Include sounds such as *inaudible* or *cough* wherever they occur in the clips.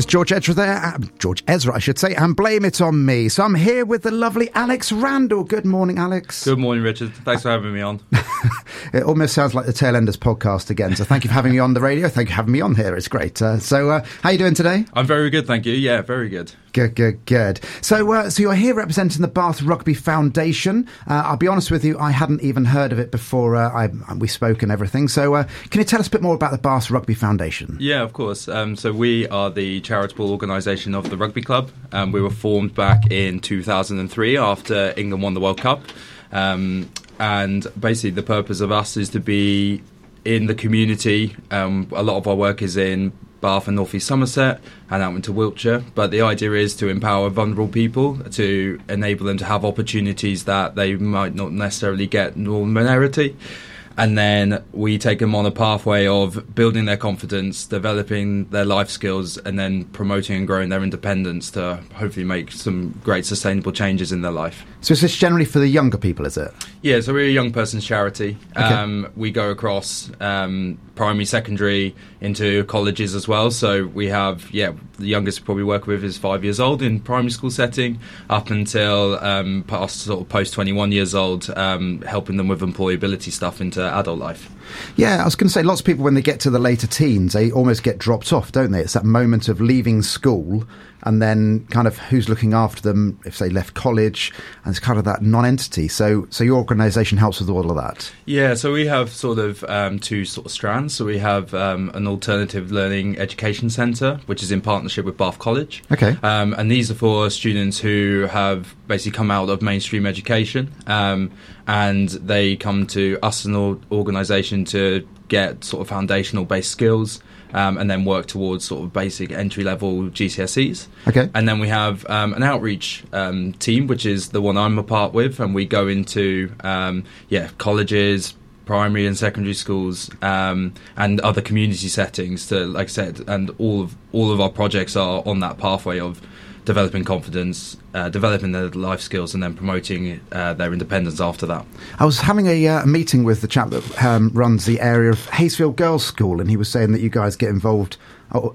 There's George Ezra there, uh, George Ezra, I should say, and blame it on me. So I'm here with the lovely Alex Randall. Good morning, Alex. Good morning, Richard. Thanks for having me on. *laughs* it almost sounds like the Tailenders podcast again. So thank you for having me on the radio. Thank you for having me on here. It's great. Uh, so, uh, how are you doing today? I'm very good, thank you. Yeah, very good. Good, good, good. So, uh, so you're here representing the Bath Rugby Foundation. Uh, I'll be honest with you, I hadn't even heard of it before uh, I, we spoke and everything. So, uh, can you tell us a bit more about the Bath Rugby Foundation? Yeah, of course. Um, so, we are the charitable organisation of the rugby club. Um, we were formed back in 2003 after England won the World Cup. Um, and basically, the purpose of us is to be in the community. Um, a lot of our work is in Bath and North East Somerset and out into Wiltshire. But the idea is to empower vulnerable people to enable them to have opportunities that they might not necessarily get normally and then we take them on a pathway of building their confidence, developing their life skills, and then promoting and growing their independence to hopefully make some great sustainable changes in their life. So is this generally for the younger people, is it? Yeah, so we're a young person's charity. Okay. Um, we go across um, primary, secondary, into colleges as well. So we have, yeah, the youngest we probably work with is five years old in primary school setting, up until um, past sort of post 21 years old, um, helping them with employability stuff into adult life. Yeah, I was going to say, lots of people, when they get to the later teens, they almost get dropped off, don't they? It's that moment of leaving school and then kind of who's looking after them if they left college, and it's kind of that non-entity. So, so your organisation helps with all of that. Yeah, so we have sort of um, two sort of strands. So we have um, an alternative learning education centre, which is in partnership with Bath College. Okay, um, and these are for students who have basically come out of mainstream education, um, and they come to us, an organisation, to get sort of foundational based skills um, and then work towards sort of basic entry level GCSEs. Okay. And then we have um, an outreach um, team, which is the one I'm a part with, and we go into um, yeah colleges, primary and secondary schools um, and other community settings to like I said and all of all of our projects are on that pathway of developing confidence, uh, developing their life skills, and then promoting uh, their independence after that. I was having a uh, meeting with the chap that um, runs the area of Hayesfield Girls' School, and he was saying that you guys get involved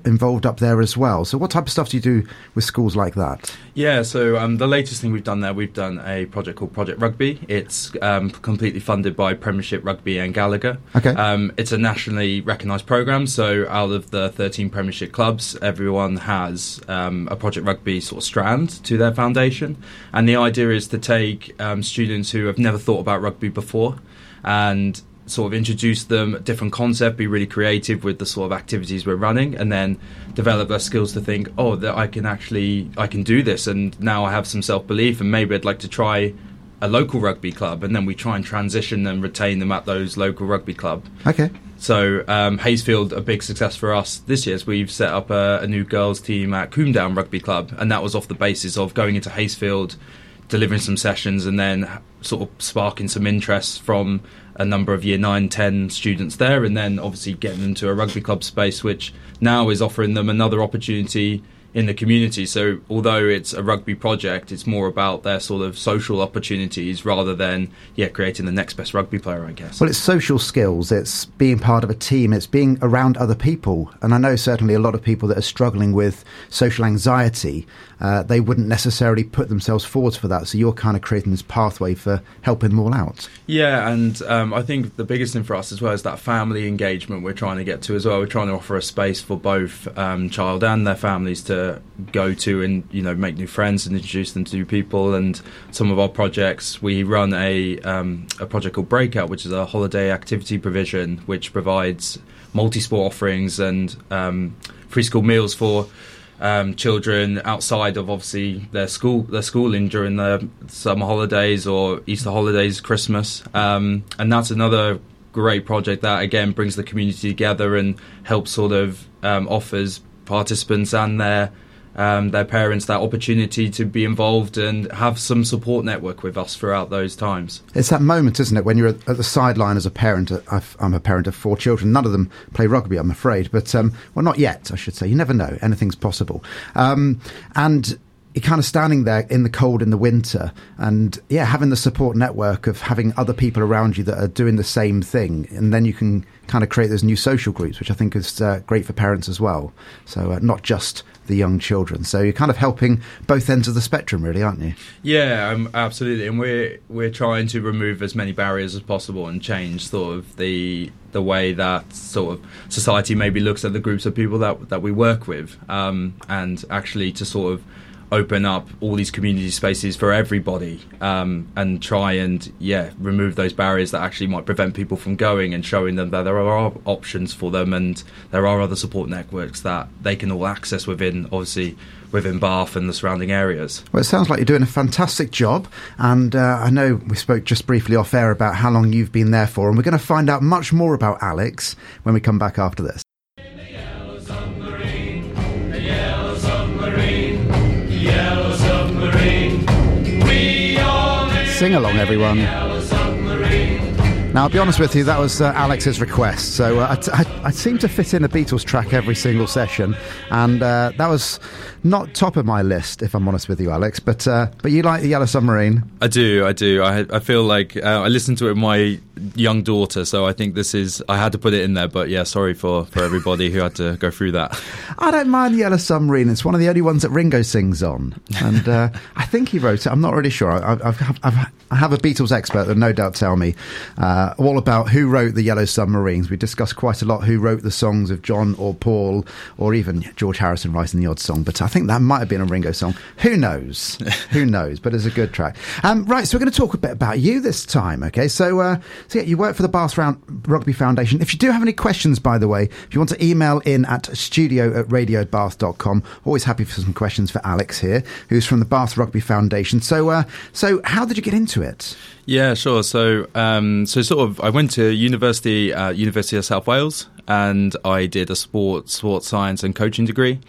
involved up there as well. So, what type of stuff do you do with schools like that? Yeah, so um, the latest thing we've done there, we've done a project called Project Rugby. It's um, completely funded by Premiership Rugby and Gallagher. Okay. Um, it's a nationally recognised programme, so out of the 13 Premiership clubs, everyone has um, a Project Rugby sort of strand to their foundation. And the idea is to take um, students who have never thought about rugby before and sort of introduce them a different concept, be really creative with the sort of activities we're running, and then develop their skills to think, oh, that I can actually I can do this, and now I have some self belief, and maybe I'd like to try a local rugby club, and then we try and transition and retain them at those local rugby club. Okay. So um, Hayesfield, a big success for us this year is we've set up a, a new girls team at Combe Down Rugby Club, and that was off the basis of going into Hayesfield delivering some sessions and then sort of sparking some interest from a number of year 9 10 students there and then obviously getting them to a rugby club space which now is offering them another opportunity in the community. So although it's a rugby project, it's more about their sort of social opportunities rather than yeah creating the next best rugby player, I guess. Well, it's social skills. It's being part of a team. It's being around other people. And I know certainly a lot of people that are struggling with social anxiety. Uh, they wouldn't necessarily put themselves forward for that. So you're kind of creating this pathway for helping them all out. Yeah, and um, I think the biggest thing for us as well is that family engagement we're trying to get to as well. We're trying to offer a space for both um, child and their families to go to and you know make new friends and introduce them to new people. And some of our projects, we run a um, a project called Breakout, which is a holiday activity provision, which provides multi-sport offerings and um, free school meals for. Um, children outside of obviously their school their schooling during the summer holidays or Easter holidays, Christmas, um, and that's another great project that again brings the community together and helps sort of um, offers participants and their um, their parents that opportunity to be involved and have some support network with us throughout those times. It's that moment, isn't it, when you're at the sideline as a parent. i am a parent of four children. None of them play rugby, I'm afraid, but um, well, not yet. I should say. You never know. Anything's possible. Um, and you're kind of standing there in the cold in the winter, and yeah, having the support network of having other people around you that are doing the same thing, and then you can kind of create those new social groups, which I think is uh, great for parents as well. So uh, not just the young children. So you're kind of helping both ends of the spectrum, really, aren't you? Yeah, um, absolutely. And we're we're trying to remove as many barriers as possible and change sort of the the way that sort of society maybe looks at the groups of people that that we work with, um, and actually to sort of open up all these community spaces for everybody um, and try and yeah remove those barriers that actually might prevent people from going and showing them that there are options for them and there are other support networks that they can all access within obviously within Bath and the surrounding areas. Well, it sounds like you're doing a fantastic job, and uh, I know we spoke just briefly off air about how long you've been there for, and we're going to find out much more about Alex when we come back after this. Sing along, everyone. Now, I'll be honest with you, that was uh, Alex's request. So uh, I, I, I, seem to fit in a Beatles track every single session, and uh, that was not top of my list, if I'm honest with you, Alex. But uh, but you like the Yellow Submarine? I do, I do. I I feel like uh, I listened to it with my young daughter, so I think this is. I had to put it in there, but yeah, sorry for for everybody who had to go through that. I don't mind the Yellow Submarine. It's one of the only ones that Ringo sings on, and uh, I think he wrote it. I'm not really sure. I, I've, I've, I have a Beatles expert that no doubt tell me uh, all about who wrote the Yellow Submarines. We discussed quite a lot who wrote the songs of John or Paul or even George Harrison writing the odd song, but I think that might have been a Ringo song. Who knows? *laughs* Who knows? But it's a good track. Um, right, so we're going to talk a bit about you this time. Okay, so uh, so yeah, you work for the Bath Round Rugby Foundation. If you do have any questions, by the way, if you want to email in at studio at radiobath.com, always happy for some questions for Alex here, who's from the Bath Rugby Foundation. So, uh, so how did you get into it? Yeah, sure. So, um, so sort of, I went to university, uh, University of South Wales, and I did a sport, sports science and coaching degree.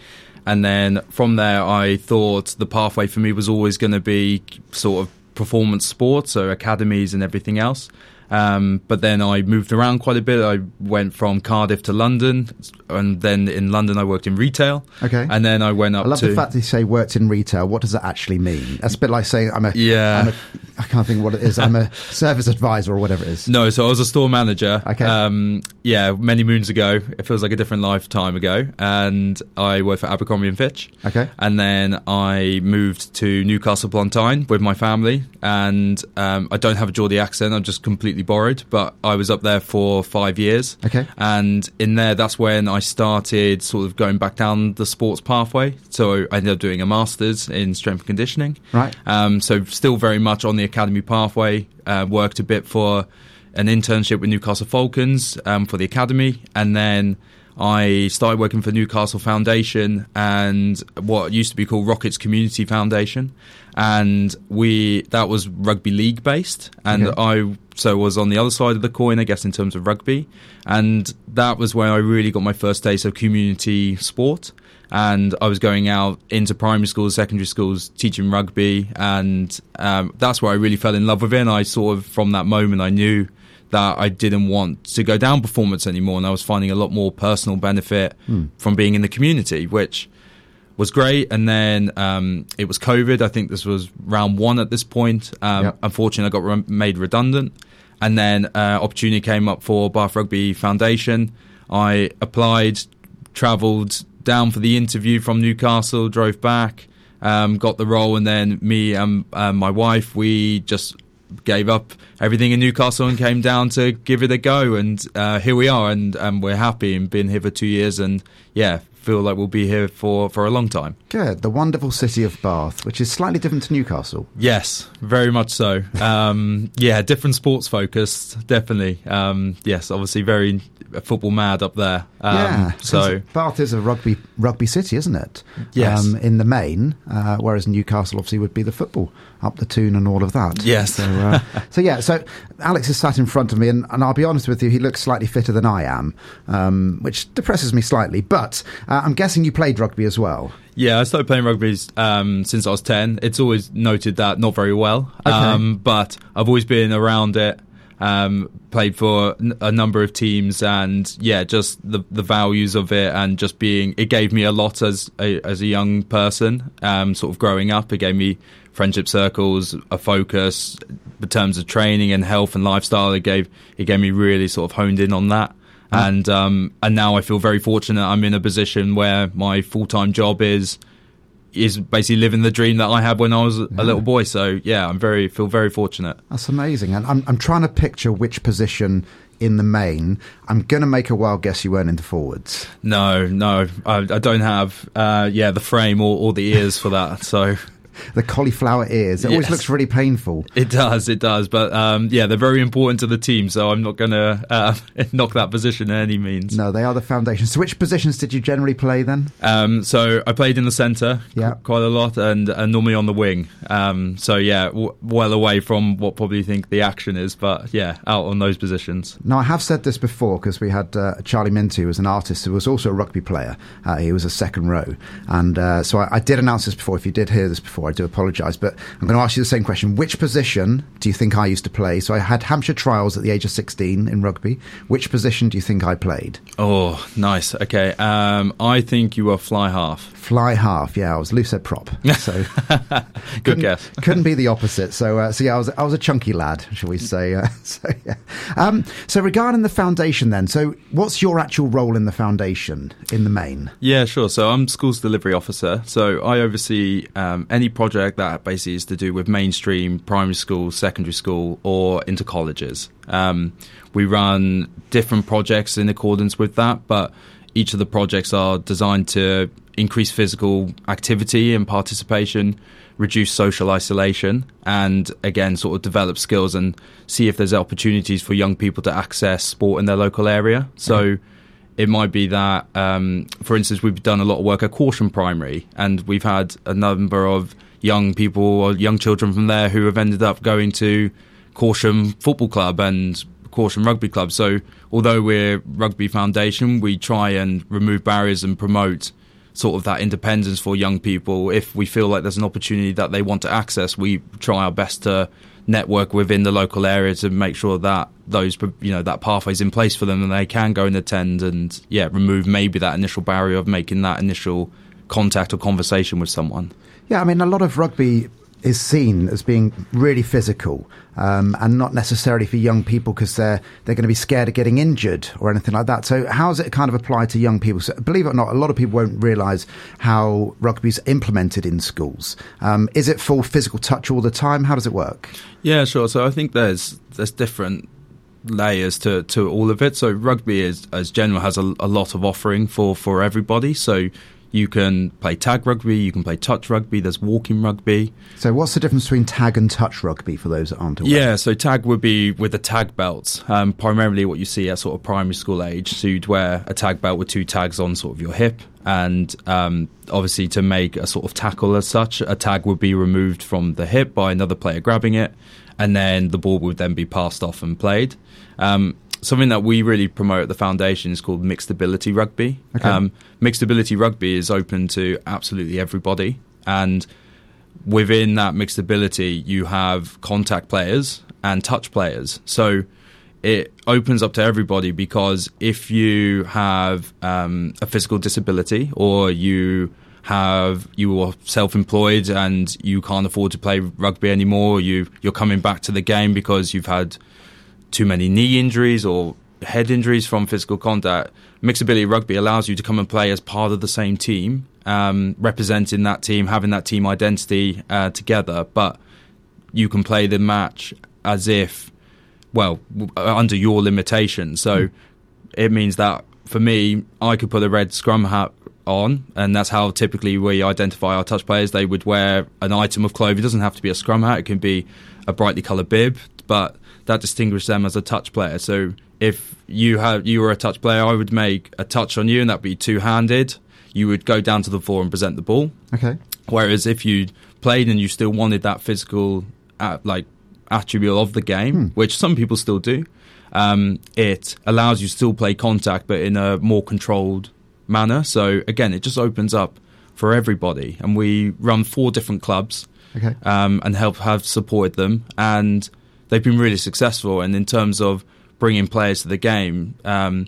And then from there, I thought the pathway for me was always going to be sort of performance sports, so academies and everything else. Um, but then I moved around quite a bit. I went from Cardiff to London, and then in London I worked in retail. Okay. And then I went up. I love to, the fact that you say worked in retail. What does that actually mean? That's a bit like saying I'm a. Yeah. I'm a, I can't think what it is. I'm a *laughs* service advisor or whatever it is. No, so I was a store manager. Okay. Um, yeah, many moons ago. It feels like a different lifetime ago, and I worked for Abercrombie and Fitch. Okay. And then I moved to Newcastle upon Tyne with my family, and um, I don't have a Geordie accent. I'm just completely borrowed, but I was up there for five years. Okay. And in there, that's when I started sort of going back down the sports pathway. So I ended up doing a master's in strength and conditioning. Right. Um, so still very much on the academy pathway. Uh, worked a bit for an internship with Newcastle Falcons um, for the academy, and then I started working for Newcastle Foundation and what used to be called Rockets Community Foundation, and we that was rugby league based, and Okay. I so was on the other side of the coin, I guess, in terms of rugby, and that was where I really got my first taste of community sport. And I was going out into primary schools, secondary schools, teaching rugby, and um, that's where I really fell in love with it. And I sort of, from that moment, I knew that I didn't want to go down performance anymore, and I was finding a lot more personal benefit from being in the community, which was great. And then um, it was COVID. I think this was round one at this point. Um, Yep. Unfortunately, I got re- made redundant, and then uh, opportunity came up for Bath Rugby Foundation. I applied, travelled down for the interview from Newcastle, drove back, um, got the role, and then me and uh, my wife we just gave up everything in Newcastle and came down to give it a go. And uh, here we are, and um, we're happy and been here for two years, and yeah, feel like we'll be here for for a long time. Good. The wonderful city of Bath, which is slightly different to Newcastle. Yes, very much so. Um, yeah, different sports focused, definitely. Um, yes, obviously very football mad up there. Um, yeah. so Bath is a rugby rugby city, isn't it? Yes. Um, in the main, uh, whereas Newcastle obviously would be the football up the Toon and all of that. Yes. So, uh, *laughs* so yeah. So Alex is sat in front of me, and, and I'll be honest with you, he looks slightly fitter than I am, um, which depresses me slightly. But uh, I'm guessing you played rugby as well. Yeah, I started playing rugby um, since I was 10. It's always noted that not very well, Okay. um, but I've always been around it. Um, played for a number of teams, and yeah, just the the values of it, and just being it gave me a lot as a, as a young person. Um, sort of growing up, it gave me friendship circles, a focus in terms of training and health and lifestyle. It gave it gave me really sort of honed in on that. Mm. And um, and now I feel very fortunate. I'm in a position where my full time job is is basically living the dream that I had when I was a little boy. So yeah, I'm very feel very fortunate. That's amazing, and I'm I'm trying to picture which position in the main. I'm going to make a wild guess you weren't into forwards. No, no, I, I don't have uh, yeah the frame or, or the ears for that. So *laughs* the cauliflower ears. It yes. always looks really painful. It does, it does. But um, yeah, they're very important to the team, so I'm not going to uh, *laughs* knock that position in any means. No, they are the foundation. So, which positions did you generally play then? Um, so, I played in the centre yeah. quite a lot and, and normally on the wing. Um, so, yeah, w- well away from what probably you think the action is, but yeah, out on those positions. Now, I have said this before because we had uh, Charlie Minty, who was an artist who was also a rugby player. Uh, he was a second row. And uh, so I, I did announce this before. If you did hear this before, I do apologise, but I'm going to ask you the same question. Which position do you think I used to play? So I had Hampshire trials at the age of 16 in rugby. Which position do you think I played? Oh, nice. Okay. Um, I think you were fly half. Fly half, yeah. I was loose head prop. So *laughs* good guess. *laughs* couldn't be the opposite. So, uh, so yeah, I was I was a chunky lad, shall we say? Uh, *laughs* so yeah. Um, so regarding the foundation, then, so what's your actual role in the foundation in the main? Yeah, sure. So I'm schools delivery officer. So I oversee um, any project that basically is to do with mainstream primary school, secondary school, or into colleges. Um, we run different projects in accordance with that, but each of the projects are designed to increase physical activity and participation, reduce social isolation, and again, sort of develop skills and see if there's opportunities for young people to access sport in their local area. So mm-hmm. it might be that, um, for instance, we've done a lot of work at Corsham Primary, and we've had a number of young people or young children from there who have ended up going to Corsham Football Club and Corsham Rugby Club. So although we're Rugby Foundation, we try and remove barriers and promote sort of that independence for young people. If we feel like there's an opportunity that they want to access, we try our best to network within the local area to make sure that those you know that pathway's in place for them and they can go and attend and yeah remove maybe that initial barrier of making that initial contact or conversation with someone. Yeah, I mean a lot of rugby is seen as being really physical um, and not necessarily for young people because they're they're going to be scared of getting injured or anything like that. So how does it kind of apply to young people? So believe it or not, a lot of people won't realise how rugby is implemented in schools. Um, is it full physical touch all the time? How does it work? Yeah, sure. So I think there's there's different layers to, to all of it. So rugby is as general has a, a lot of offering for, for everybody. So you can play tag rugby, you can play touch rugby, there's walking rugby. So, what's the difference between tag and touch rugby for those that aren't aware? Yeah, so tag would be with the tag belts, um, primarily what you see at sort of primary school age. So, you'd wear a tag belt with two tags on sort of your hip. And um, obviously, to make a sort of tackle as such, a tag would be removed from the hip by another player grabbing it, and then the ball would then be passed off and played. Um, something that we really promote at the foundation is called mixed ability rugby. Okay. Um, mixed ability rugby is open to absolutely everybody, and within that mixed ability, you have contact players and touch players. So it opens up to everybody because if you have um, a physical disability or you have you are self-employed and you can't afford to play rugby anymore, you you're coming back to the game because you've had too many knee injuries or head injuries from physical contact, mixed ability rugby allows you to come and play as part of the same team, um, representing that team, having that team identity uh, together. But you can play the match as if, well, under your limitations. So mm. it means that for me, I could put a red scrum hat on, and that's how typically we identify our touch players. They would wear an item of clothing. It doesn't have to be a scrum hat; it can be a brightly coloured bib, but that distinguishes them as a touch player. So if you have you were a touch player, I would make a touch on you, and that'd be two handed. You would go down to the floor and present the ball. Okay. Whereas if you played and you still wanted that physical, uh, like attribute of the game, hmm. which some people still do, um, it allows you to still play contact, but in a more controlled manner. So again, it just opens up for everybody. And we run four different clubs, okay. um, and help have supported them and they've been really successful. And in terms of bringing players to the game, um,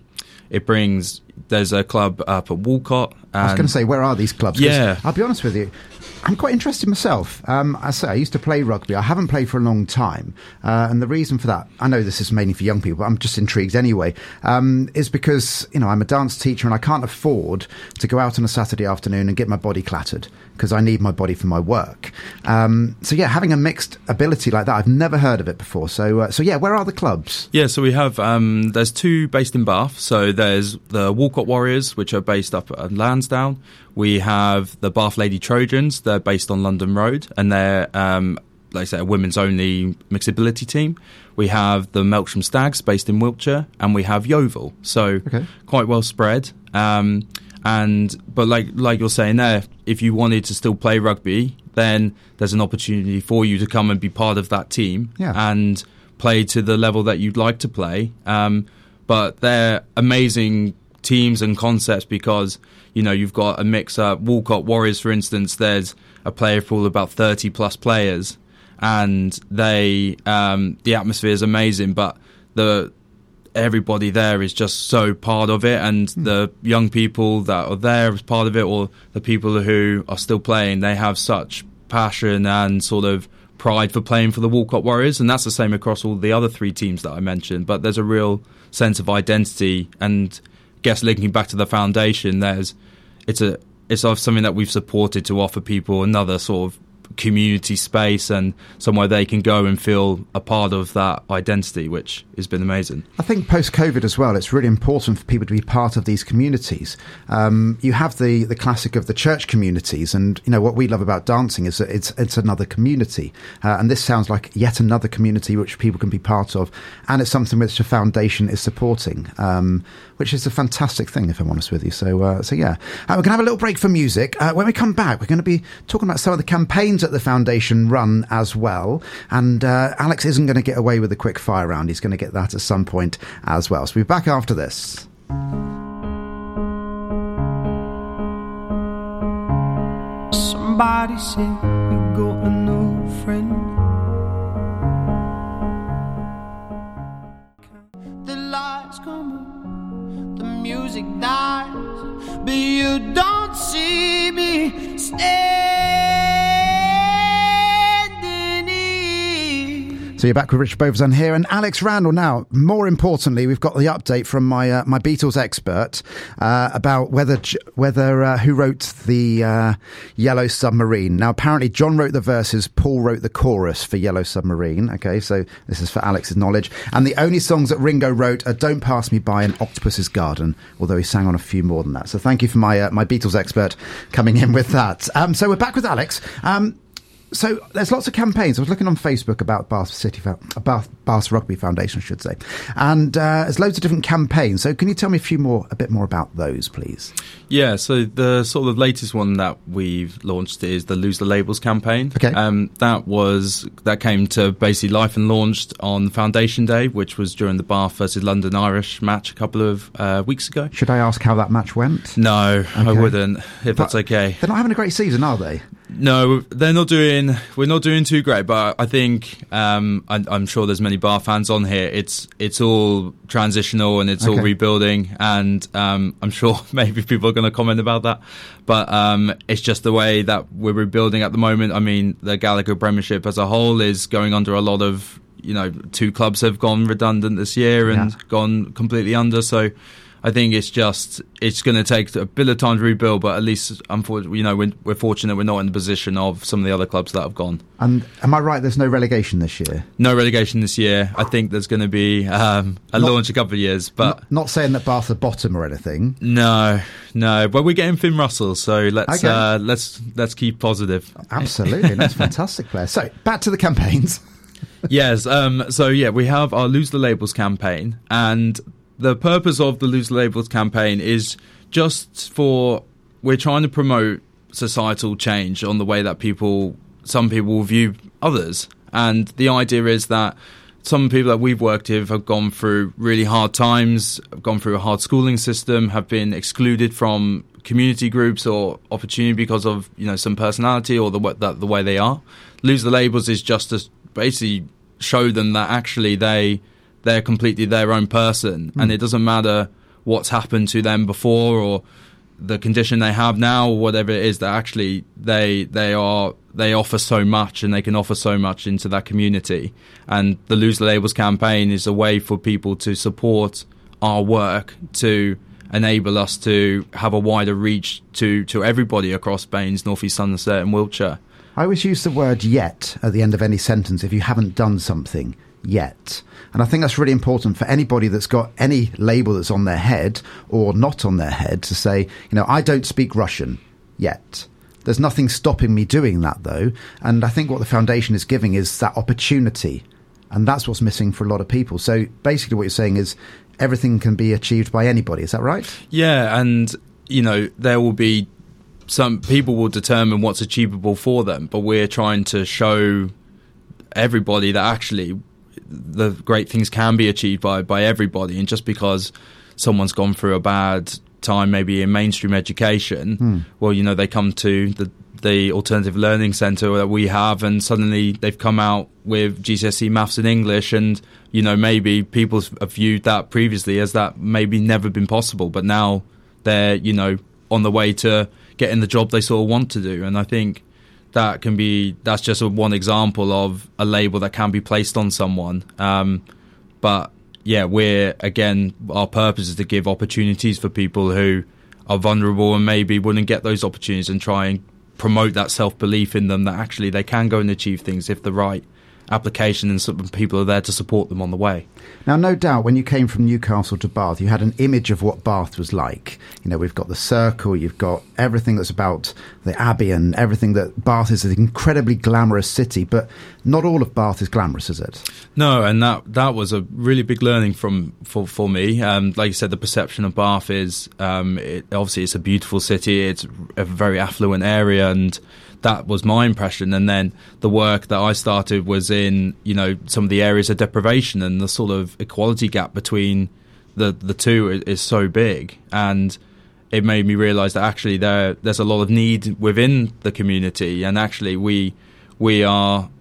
it brings. There's a club up at Walcot. I was going to say, where are these clubs? Yeah. I'll be honest with you. I'm quite interested myself. Um, I say I used to play rugby. I haven't played for a long time, uh, and the reason for that, I know this is mainly for young people, but I'm just intrigued anyway. Um, is because you know I'm a dance teacher and I can't afford to go out on a Saturday afternoon and get my body clattered because I need my body for my work. Um, so yeah, having a mixed ability like that, I've never heard of it before. So uh, so yeah, where are the clubs? Yeah, so we have um, there's two based in Bath. So there's the Walcot Warriors, which are based up at Lansdowne. We have the Bath Lady Trojans. They're based on London Road, and they're um, like I say a women's only mixed ability team. We have the Melksham Stags based in Wiltshire, and we have Yeovil. So Okay. quite well spread. Um, and but like like you're saying there, if you wanted to still play rugby, then there's an opportunity for you to come and be part of that team Yeah. and play to the level that you'd like to play. Um, but they're amazing teams and concepts because you know you've got a mix up. Walcot Warriors, for instance, there's a player pool of about 30 plus players, and they um, the atmosphere is amazing, but the everybody there is just so part of it and the young people that are there as part of it or the people who are still playing they have such passion and sort of pride for playing for the Walcot Warriors and that's the same across all the other three teams that I mentioned but there's a real sense of identity and guess linking back to the foundation there's it's a it's sort of something that we've supported to offer people another sort of community space and somewhere they can go and feel a part of that identity which has been amazing. I think post COVID as well, it's really important for people to be part of these communities. Um, you have the the classic of the church communities, and you know what we love about dancing is that it's it's another community, uh, and this sounds like yet another community which people can be part of, and it's something which the foundation is supporting, um, which is a fantastic thing, if I'm honest with you. So uh, so yeah, uh, we're gonna have a little break for music. Uh, when we come back, we're going to be talking about some of the campaigns that the foundation run as well, and uh, Alex isn't going to get away with a quick fire round. He's going to get that at some point as well. So we'll be back after this. Somebody said you got a new friend. You don't see me standing So you're back with Richard Beauvoisin here and Alex Randall. Now, more importantly, we've got the update from my uh, my Beatles expert uh, about whether whether uh, who wrote the uh, Yellow Submarine. Now, apparently, John wrote the verses, Paul wrote the chorus for Yellow Submarine. Okay, so this is for Alex's knowledge. And the only songs that Ringo wrote are "Don't Pass Me By" and "Octopus's Garden," although he sang on a few more than that. So thank you for my uh, my Beatles expert coming in with that. Um, so we're back with Alex. Um, so there's lots of campaigns. I was looking on Facebook about Bath City, Bath, Bath Rugby Foundation, I should say, and uh, there's loads of different campaigns. So can you tell me a few more, a bit more about those, please? Yeah, so the sort of latest one that we've launched is the Lose the Labels campaign. Okay. Um, that was that came to basically life and launched on Foundation Day, which was during the Bath versus London Irish match a couple of uh, weeks ago. Should I ask how that match went? No, I wouldn't, if that's okay. They're not having a great season, are they? No, they're not doing. We're not doing too great, but I think um, I, I'm sure there's many Bath fans on here. It's it's all transitional and it's all rebuilding, and um, I'm sure *laughs* maybe people are going to comment about that. But um, it's just the way that we're rebuilding at the moment. I mean, the Gallagher Premiership as a whole is going under a lot of. You know, two clubs have gone redundant this year and Yeah. gone completely under. So. I think it's just it's going to take a bit of time to rebuild, but at least unfortunately, you know, we're, we're fortunate we're not in the position of some of the other clubs that have gone. And am I right? There's no relegation this year. No relegation this year. I think there's going to be um, a Not- launch a couple of years, but not, not saying that Bath are bottom or anything. no, no. But we're getting Finn Russell, so let's Okay. uh, let's let's keep positive. Absolutely, that's *laughs* fantastic player. So back to the campaigns. yes. Um, so yeah, we have our Lose the Labels campaign, and the purpose of the Lose Labels campaign is just for we're trying to promote societal change on the way that people, some people view others, and the idea is that. Some people that we've worked with have gone through really hard times, have gone through a hard schooling system, have been excluded from community groups or opportunity because of you know some personality or the that the way they are. Lose the labels is just to basically show them that actually they they're completely their own person, and hmm. it doesn't matter what's happened to them before or the condition they have now or whatever it is that actually they they are they offer so much and they can offer so much into that community. And the lose the labels campaign is a way for people to support our work to enable us to have a wider reach to to everybody across BANES, North East Somerset and Wiltshire. I always use the word yet at the end of any sentence if you haven't done something yet. And I think that's really important for anybody that's got any label that's on their head or not on their head to say, you know, I don't speak Russian yet. There's nothing stopping me doing that though. And I think what the foundation is giving is that opportunity. And that's what's missing for a lot of people. So basically, what you're saying is everything can be achieved by anybody. Is that right? Yeah, and you know there will be some people will determine what's achievable for them, but we're trying to show everybody that actually the great things can be achieved by by everybody, and just because someone's gone through a bad time, maybe in mainstream education, hmm. well, you know, they come to the the alternative learning centre that we have, and suddenly they've come out with GCSE maths and English, and you know, maybe people have viewed that previously as that maybe never been possible, but now they're you know on the way to getting the job they sort of want to do, and I think that can be that's just one example of a label that can be placed on someone. Um, but yeah, we're again our purpose is to give opportunities for people who are vulnerable and maybe wouldn't get those opportunities and try and promote that self belief in them that actually they can go and achieve things if the right application and some people are there to support them on the way. Now, no doubt, when you came from Newcastle to Bath, you had an image of what Bath was like. You know, we've got the circle, you've got everything that's about the Abbey and everything that Bath is an incredibly glamorous city, but not all of Bath is glamorous, is it? No, and that that was a really big learning from for for me. Um, like you said, the perception of Bath is um, it, obviously it's a beautiful city. It's a very affluent area, and that was my impression. And then the work that I started was in you know some of the areas of deprivation and the sort of equality gap between the the two is, is so big and. It made me realise that actually there there's a lot of need within the community, and actually we we are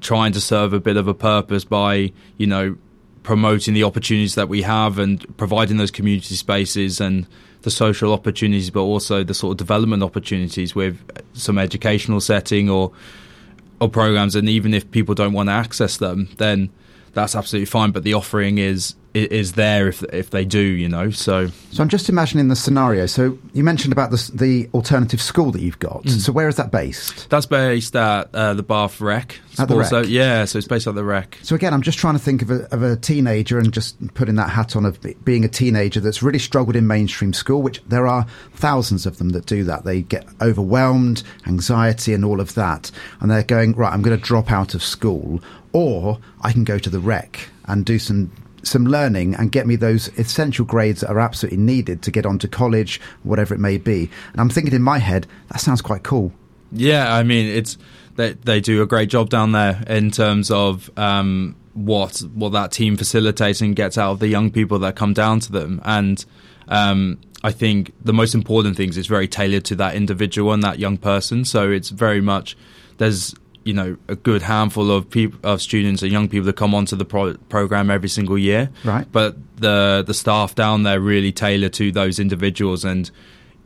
trying to serve a bit of a purpose by you know promoting the opportunities that we have and providing those community spaces and the social opportunities but also the sort of development opportunities with some educational setting or or programs. And even if people don't want to access them then that's absolutely fine. But the offering is is there if if they do you know so So I'm just imagining the scenario. So you mentioned about the, the alternative school that you've got. So where is that based? that's based at uh, the Bath Rec At the Sports- Rec? yeah so it's based at the Rec So again, I'm just trying to think of a, of a teenager and just putting that hat on of being a teenager that's really struggled in mainstream school, which there are thousands of them that do that. They get overwhelmed, anxiety, and all of that, and they're going right. I'm going to drop out of school, or I can go to the rec and do some some learning and get me those essential grades that are absolutely needed to get onto college, whatever it may be. And I'm thinking in my head, that sounds quite cool. Yeah, I mean it's they they do a great job down there in terms of um, what what that team facilitates and gets out of the young people that come down to them, and um, I think the most important things is very tailored to that individual and that young person. So it's very much there's you know a good handful of people of students and young people that come onto the pro- program every single year, Right. But the the staff down there really tailor to those individuals and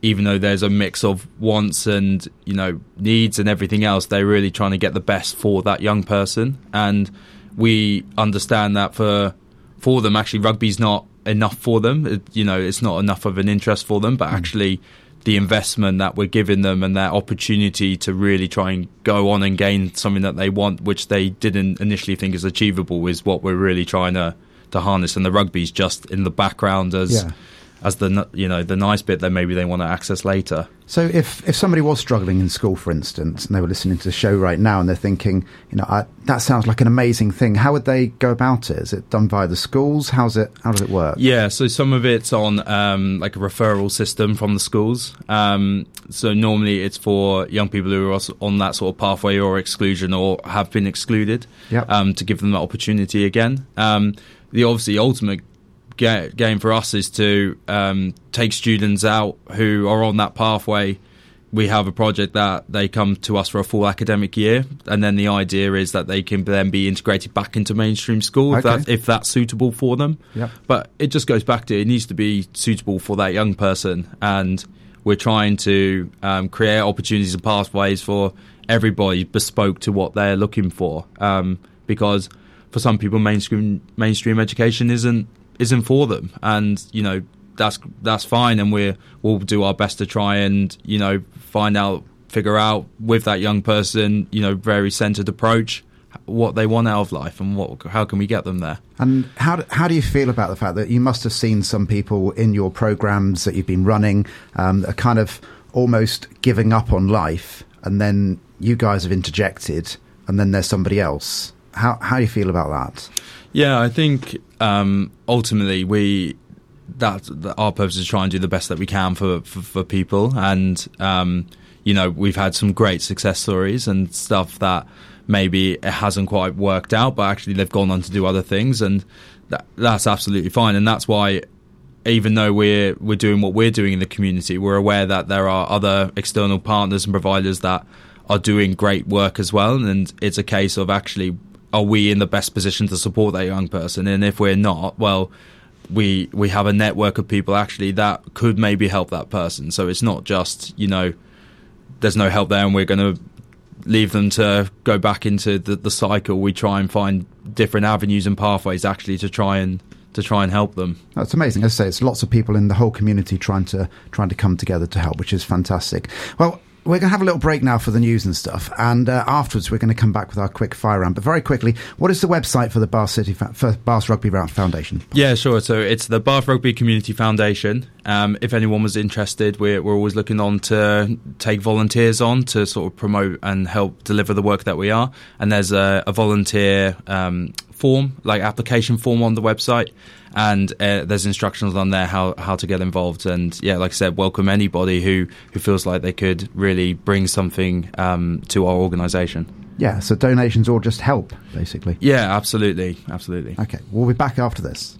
even though there's a mix of wants and you know needs and everything else, they're really trying to get the best for that young person, and we understand that for for them actually rugby's not enough for them. It, you know, it's not enough of an interest for them, but hmm. actually the investment that we're giving them and that opportunity to really try and go on and gain something that they want, which they didn't initially think is achievable, is what we're really trying to to harness. And the rugby's just in the background as Yeah. As the you know the nice bit that maybe they want to access later. So if, if somebody was struggling in school, for instance, and they were listening to the show right now and they're thinking, you know, I, that sounds like an amazing thing, how would they go about it? Is it done via the schools? How's it? How does it work? Yeah, so some of it's on um, like a referral system from the schools. Um, so normally it's for young people who are on that sort of pathway or exclusion or have been excluded Yep. um, to give them that opportunity again. Um, the obviously ultimate ga- game for us is to um, take students out who are on that pathway, we have a project that they come to us for a full academic year, and then the idea is that they can then be integrated back into mainstream school if, Okay. that, if that's suitable for them. Yep. But it just goes back to it needs to be suitable for that young person, and we're trying to um, create opportunities and pathways for everybody bespoke to what they're looking for. Um, because for some people, mainstream mainstream education isn't isn't for them, and you know that's that's fine, and we we'll do our best to try and you know find out, figure out with that young person, you know, very centered approach what they want out of life and what how can we get them there. And how do, how do you feel about the fact that you must have seen some people in your programs that you've been running um, are kind of almost giving up on life, and then you guys have interjected, and then there's somebody else. How how do you feel about that? Yeah, I think um, ultimately we that, that our purpose is to try and do the best that we can for for, for people, and um, you know we've had some great success stories and stuff that maybe it hasn't quite worked out, but actually they've gone on to do other things, and that, that's absolutely fine, and that's why. Even though we're we're doing what we're doing in the community, we're aware that there are other external partners and providers that are doing great work as well, and it's a case of actually are we in the best position to support that young person? And if we're not, well, we we have a network of people actually that could maybe help that person. So it's not just you know there's no help there, and we're going to leave them to go back into the, the cycle. We try and find different avenues and pathways actually to try and to try and help them. That's amazing. As I say, it's lots of people in the whole community trying to trying to come together to help, which is fantastic. Well. We're going to have a little break now for the news and stuff, and uh, afterwards we're going to come back with our quick fire round. But very quickly, what is the website for the Bath City for Bath Rugby Foundation? Yeah, sure. So it's the Bath Rugby Community Foundation. Um, if anyone was interested, we're, we're always looking on to take volunteers on to sort of promote and help deliver the work that we are. And there's a, a volunteer um, form, like application form on the website. And uh, there's instructions on there how, how to get involved. And yeah, like I said, welcome anybody who, who feels like they could really bring something um, to our organisation. Yeah, so donations or just help, basically. Yeah, absolutely, absolutely. Okay, we'll be back after this.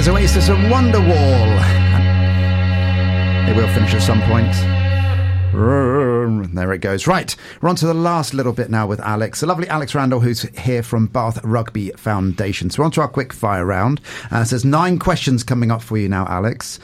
There's Oasis and Wonderwall. They will finish at some point. There it goes. Right, we're on to the last little bit now with Alex, the lovely Alex Randall, who's here from Bath Rugby Foundation. So we're on to our quick fire round. Uh, so there's nine questions coming up for you now, Alex.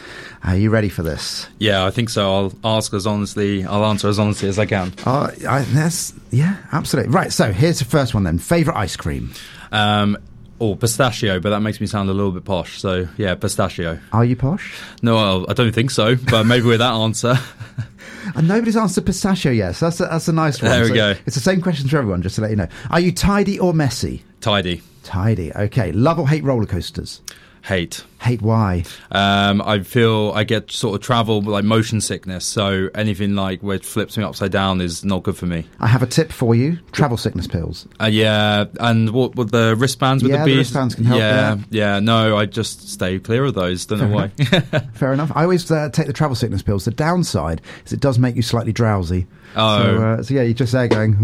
Are you ready for this? Yeah, I think so. I'll ask as honestly, I'll answer as honestly as I can. Uh, I, that's, yeah, absolutely. Right, so here's the first one then. Favourite ice cream? Um, or pistachio, but that makes me sound a little bit posh. So yeah, pistachio. Are you posh? No, well, I don't think so. But maybe with that answer. *laughs* And nobody's answered pistachio yet. So that's a, that's a nice one. There we So go. It's the same question for everyone, just to let you know. Are you tidy or messy? Tidy. Tidy. Okay. Love or hate roller coasters? Hate. Hate why? Um, I feel I get sort of travel like motion sickness, so anything like where it flips me upside down is not good for me. I have a tip for you: travel sickness pills. Uh, yeah, and what with the wristbands with Yeah, the the wristbands can help, Yeah, yeah. No, I just stay clear of those. Don't know why. *laughs* Fair enough. I always uh, take the travel sickness pills. The downside is it does make you slightly drowsy. Oh. So, uh, so yeah, you're just there going,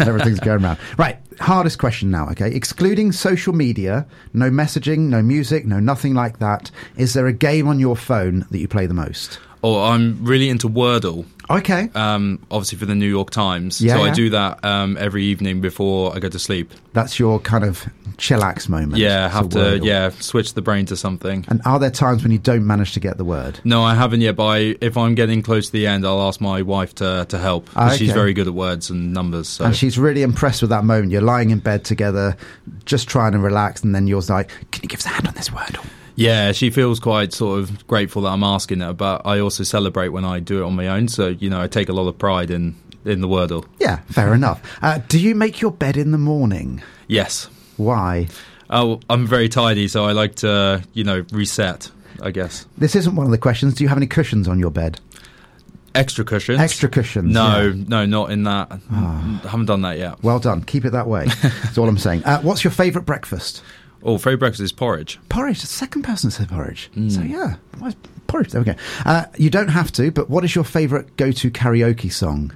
everything's going around. Right. Hardest question now. Okay. Excluding social media, no messaging, no music, no nothing like that. Is there a game on your phone that you play the most? Or I'm really into Wordle. Okay. Um, obviously for the New York Times. Yeah, so yeah. I do that um, every evening before I go to sleep. That's your kind of chillax moment. Yeah, have to Wordle. yeah switch the brain to something. And are there times when you don't manage to get the word? No, I haven't yet. But I, if I'm getting close to the end, I'll ask my wife to to help. Ah, She's very good at words and numbers. So. And she's really impressed with that moment. You're lying in bed together, just trying to relax, and then you're like, "Can you give us a hand on this word?" Yeah, she feels quite sort of grateful that I'm asking her, but I also celebrate when I do it on my own. So you know, I take a lot of pride in in the Wordle. Yeah, fair enough. Uh, do you make your bed in the morning? Yes. Why? Oh, I'm very tidy, so I like to you know reset. I guess This isn't one of the questions. Do you have any cushions on your bed? extra cushions. Extra cushions. No, yeah. Ah. no, not in that. I haven't done that yet. Well done. Keep it that way. *laughs* That's all I'm saying. Uh, what's your favourite breakfast? Oh, favourite breakfast is porridge. Porridge. The second person said porridge. Hmm. So yeah, Why- porridge. There we go. Uh, you don't have to, but what is your favourite go-to karaoke song?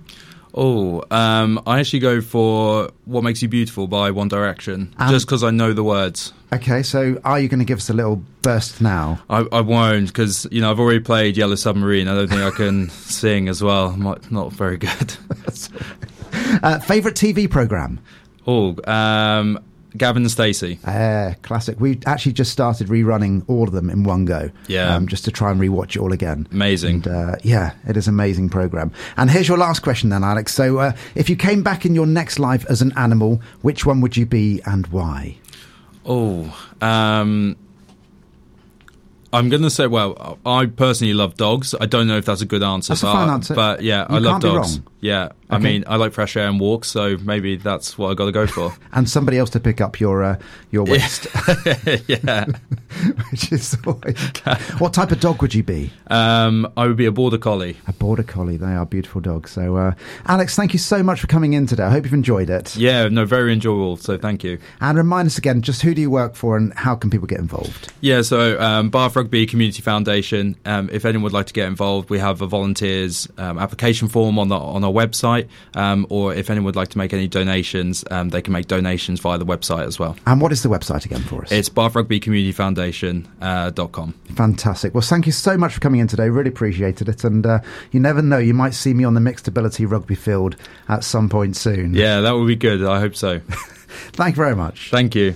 Oh, um, I actually go for "What Makes You Beautiful" by One Direction, Um, just because I know the words. Okay, so are you going to give us a little burst now? I, I won't because you know I've already played Yellow Submarine. I don't think I can *laughs* sing as well. I'm not, not very good. *laughs* Uh, favourite TV program? Oh, um, Gavin and Stacey. Uh, classic. We actually just started rerunning all of them in one go. Yeah. Um, just to try and rewatch it all again. Amazing. And, uh, yeah, it is an amazing program. And here's your last question then, Alex. So, uh, if you came back in your next life as an animal, which one would you be and why? Oh, um, I'm going to say, well, I personally love dogs. I don't know if that's a good answer. That's a but, fine answer. But yeah, You I love dogs. Yeah, I Okay. mean, I like fresh air and walks, so maybe that's what I got to go for. *laughs* And somebody else to pick up your uh, your waste, yeah. *laughs* *laughs* which is always... what type of dog would you be? Um, I would be a border collie. A border collie. They are beautiful dogs. So, uh, Alex, thank you so much for coming in today. I hope you've enjoyed it. Yeah, no, very enjoyable. So thank you. And remind us again, just who do you work for and how can people get involved? Yeah, so um, Bath Rugby Community Foundation. Um, if anyone would like to get involved, we have a volunteers um, application form on the on our website. Um, or if anyone would like to make any donations, um, they can make donations via the website as well. And what is the website again for us? It's Bath Rugby Community Foundation uh, dot com. Fantastic. Well, thank you so much for coming in today. Really appreciated it. And uh, you never know, you might see me on the mixed ability rugby field at some point soon. Yeah, that would be good. I hope so. *laughs* Thank you very much. Thank you.